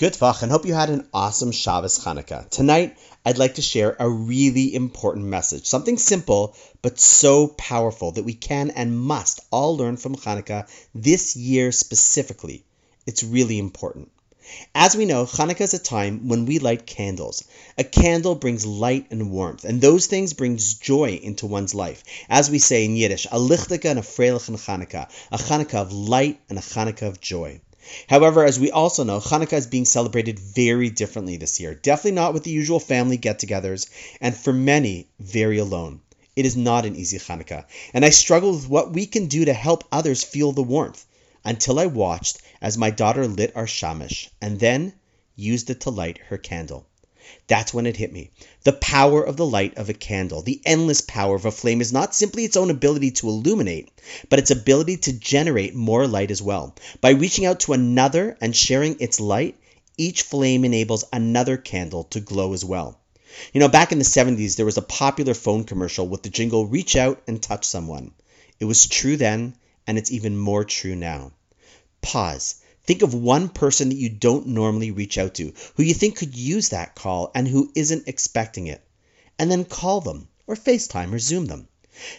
Good Vach, and hope you had an awesome Shabbos Hanukkah. Tonight, I'd like to share a really important message, something simple but so powerful that we can and must all learn from Hanukkah this year specifically. It's really important. As we know, Hanukkah is a time when we light candles. A candle brings light and warmth, and those things brings joy into one's life. As we say in Yiddish, a lichtige and a freilichen Hanukkah, a Hanukkah of light and a Hanukkah of joy. However, as we also know, Hanukkah is being celebrated very differently this year. Definitely not with the usual family get togethers, and for many, very alone. It is not an easy Hanukkah, and I struggled with what we can do to help others feel the warmth until I watched as my daughter lit our shamish and then used it to light her candle. That's when it hit me. The power of the light of a candle, the endless power of a flame, is not simply its own ability to illuminate, but its ability to generate more light as well. By reaching out to another and sharing its light, each flame enables another candle to glow as well. You know, back in the 70s, there was a popular phone commercial with the jingle Reach Out and Touch Someone. It was true then, and it's even more true now. Pause Think of one person that you don't normally reach out to, who you think could use that call and who isn't expecting it. And then call them, or FaceTime, or Zoom them.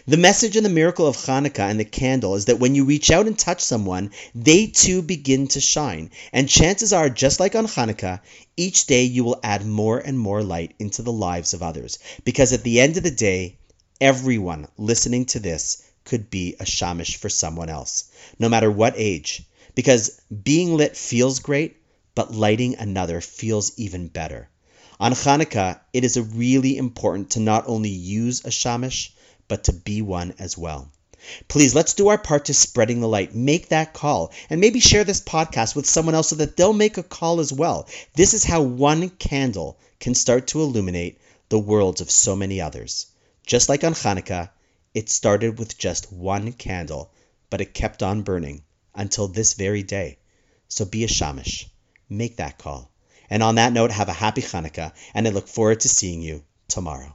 The message and the miracle of Hanukkah and the candle is that when you reach out and touch someone, they too begin to shine. And chances are, just like on Hanukkah, each day you will add more and more light into the lives of others. Because at the end of the day, everyone listening to this could be a shamish for someone else, no matter what age because being lit feels great, but lighting another feels even better. On Hanukkah, it is really important to not only use a shamish, but to be one as well. Please, let's do our part to spreading the light. Make that call and maybe share this podcast with someone else so that they'll make a call as well. This is how one candle can start to illuminate the worlds of so many others. Just like on Hanukkah, it started with just one candle, but it kept on burning until this very day. So be a shamish. Make that call. And on that note, have a happy Hanukkah, and I look forward to seeing you tomorrow.